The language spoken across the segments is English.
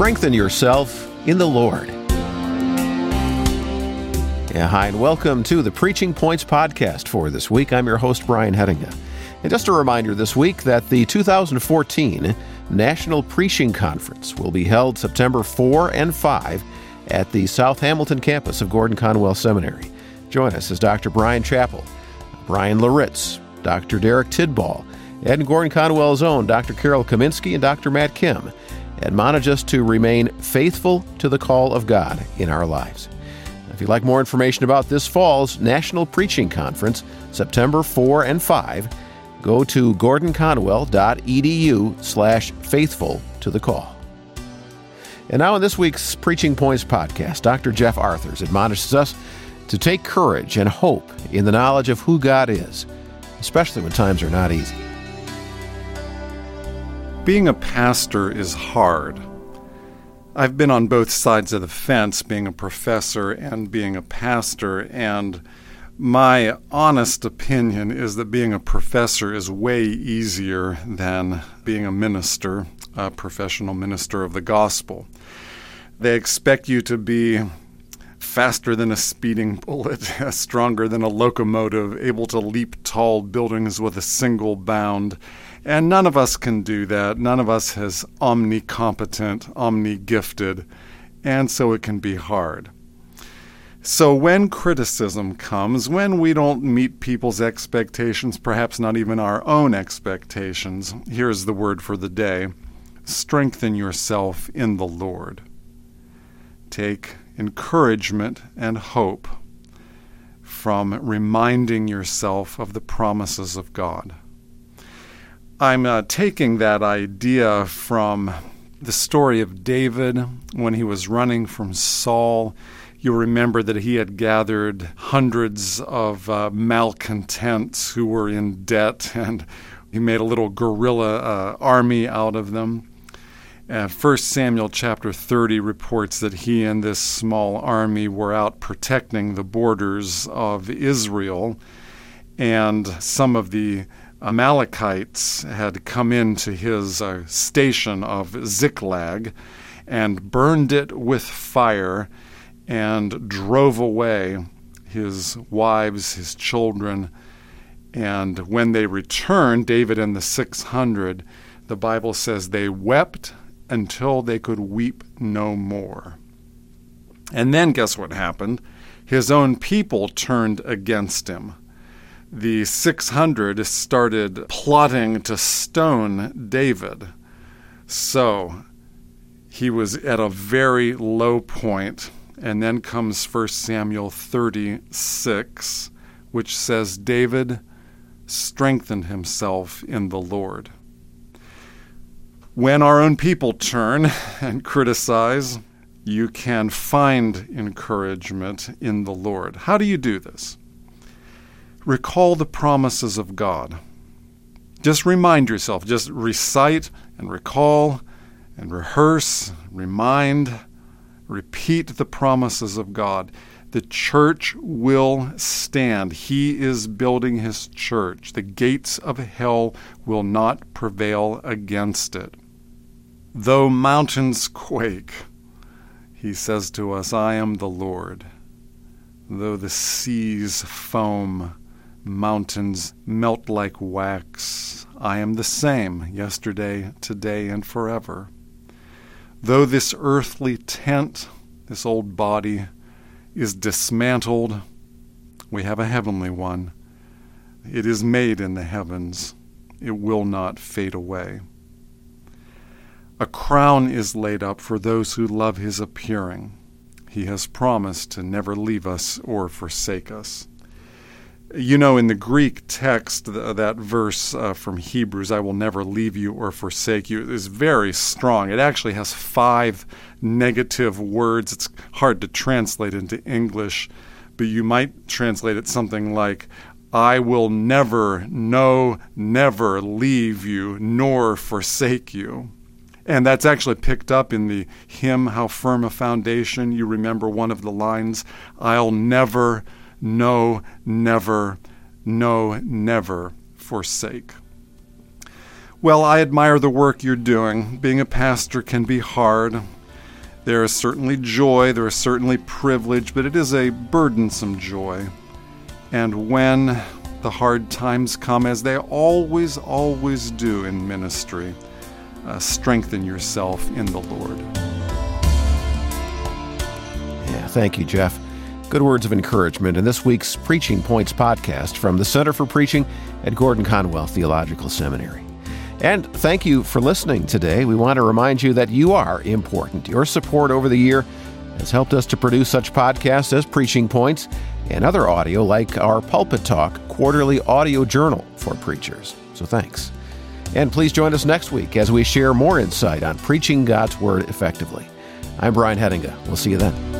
Strengthen yourself in the Lord. Yeah, hi, and welcome to the Preaching Points podcast for this week. I'm your host, Brian Hedinga. And just a reminder this week that the 2014 National Preaching Conference will be held September 4 and 5 at the South Hamilton campus of Gordon Conwell Seminary. Join us as Dr. Bryan Chapell, Bryan Loritts, Dr. Derek Tidball, and Gordon Conwell's own Dr. Carol Kaminski and Dr. Matt Kim admonish us to remain faithful to the call of God in our lives. If you'd like more information about this fall's National Preaching Conference, September 4 and 5, go to gordonconwell.edu slash faithful to the call. And now in this week's Preaching Points podcast, Dr. Jeff Arthurs admonishes us to take courage and hope in the knowledge of who God is, especially when times are not easy. Being a pastor is hard. I've been on both sides of the fence, being a professor and being a pastor, and my honest opinion is that being a professor is way easier than being a minister, a professional minister of the gospel. They expect you to be faster than a speeding bullet, stronger than a locomotive, able to leap tall buildings with a single bound. And none of us can do that. None of us is omnicompetent, omni-gifted, and so it can be hard. So, when criticism comes, when we don't meet people's expectations, perhaps not even our own expectations, here's the word for the day strengthen yourself in the Lord. Take encouragement and hope from reminding yourself of the promises of God. I'm uh, taking that idea from the story of David when he was running from Saul You'll remember that he had gathered hundreds of uh, malcontents who were in debt, and he made a little guerrilla uh, army out of them. Uh, 1 Samuel chapter 30 reports that he and this small army were out protecting the borders of Israel, and some of the Amalekites had come into his uh, station of Ziklag and burned it with fire and drove away his wives, his children. And when they returned, David and the 600, the Bible says they wept until they could weep no more. And then guess what happened? His own people turned against him. The 600 started plotting to stone David. So he was at a very low point. and then comes 1 Samuel 36, which says, David strengthened himself in the Lord. When our own people turn and criticize, you can find encouragement in the Lord. How do you do this? Recall the promises of God. Just remind yourself, just recite and recall and rehearse, remind Repeat the promises of God. The church will stand. He is building his church. The gates of hell will not prevail against it. Though mountains quake, he says to us, I am the Lord. Though the seas foam, mountains melt like wax, I am the same yesterday, today, and forever. Though this earthly tent, this old body, is dismantled, we have a heavenly one. It is made in the heavens. It will not fade away. A crown is laid up for those who love his appearing. He has promised to never leave us or forsake us. You know, in the Greek text, that verse uh, from Hebrews, I will never leave you or forsake you, is very strong. It actually has five negative words. It's hard to translate into English, but you might translate it something like, I will never, no, never leave you nor forsake you. And that's actually picked up in the hymn, How Firm a Foundation. You remember one of the lines, I'll never no, never, no, never forsake. Well, I admire the work you're doing. Being a pastor can be hard. There is certainly joy, there is certainly privilege, but it is a burdensome joy. And when the hard times come, as they always, always do in ministry, uh, strengthen yourself in the Lord. Yeah, thank you, Jeff. Good words of encouragement in this week's Preaching Points podcast from the Center for Preaching at Gordon Conwell Theological Seminary. And thank you for listening today. We want to remind you that you are important. Your support over the year has helped us to produce such podcasts as Preaching Points and other audio like our Pulpit Talk quarterly audio journal for preachers. So thanks. And please join us next week as we share more insight on preaching God's Word effectively. I'm Brian Hedinga. We'll see you then.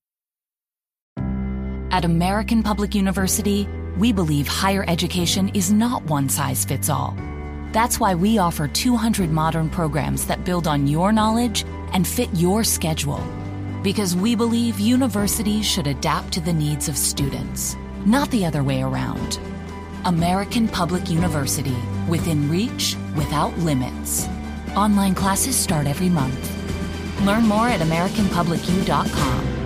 At American Public University, we believe higher education is not one size fits all. That's why we offer 200 modern programs that build on your knowledge and fit your schedule. Because we believe universities should adapt to the needs of students, not the other way around. American Public University, within reach, without limits. Online classes start every month. Learn more at AmericanPublicU.com.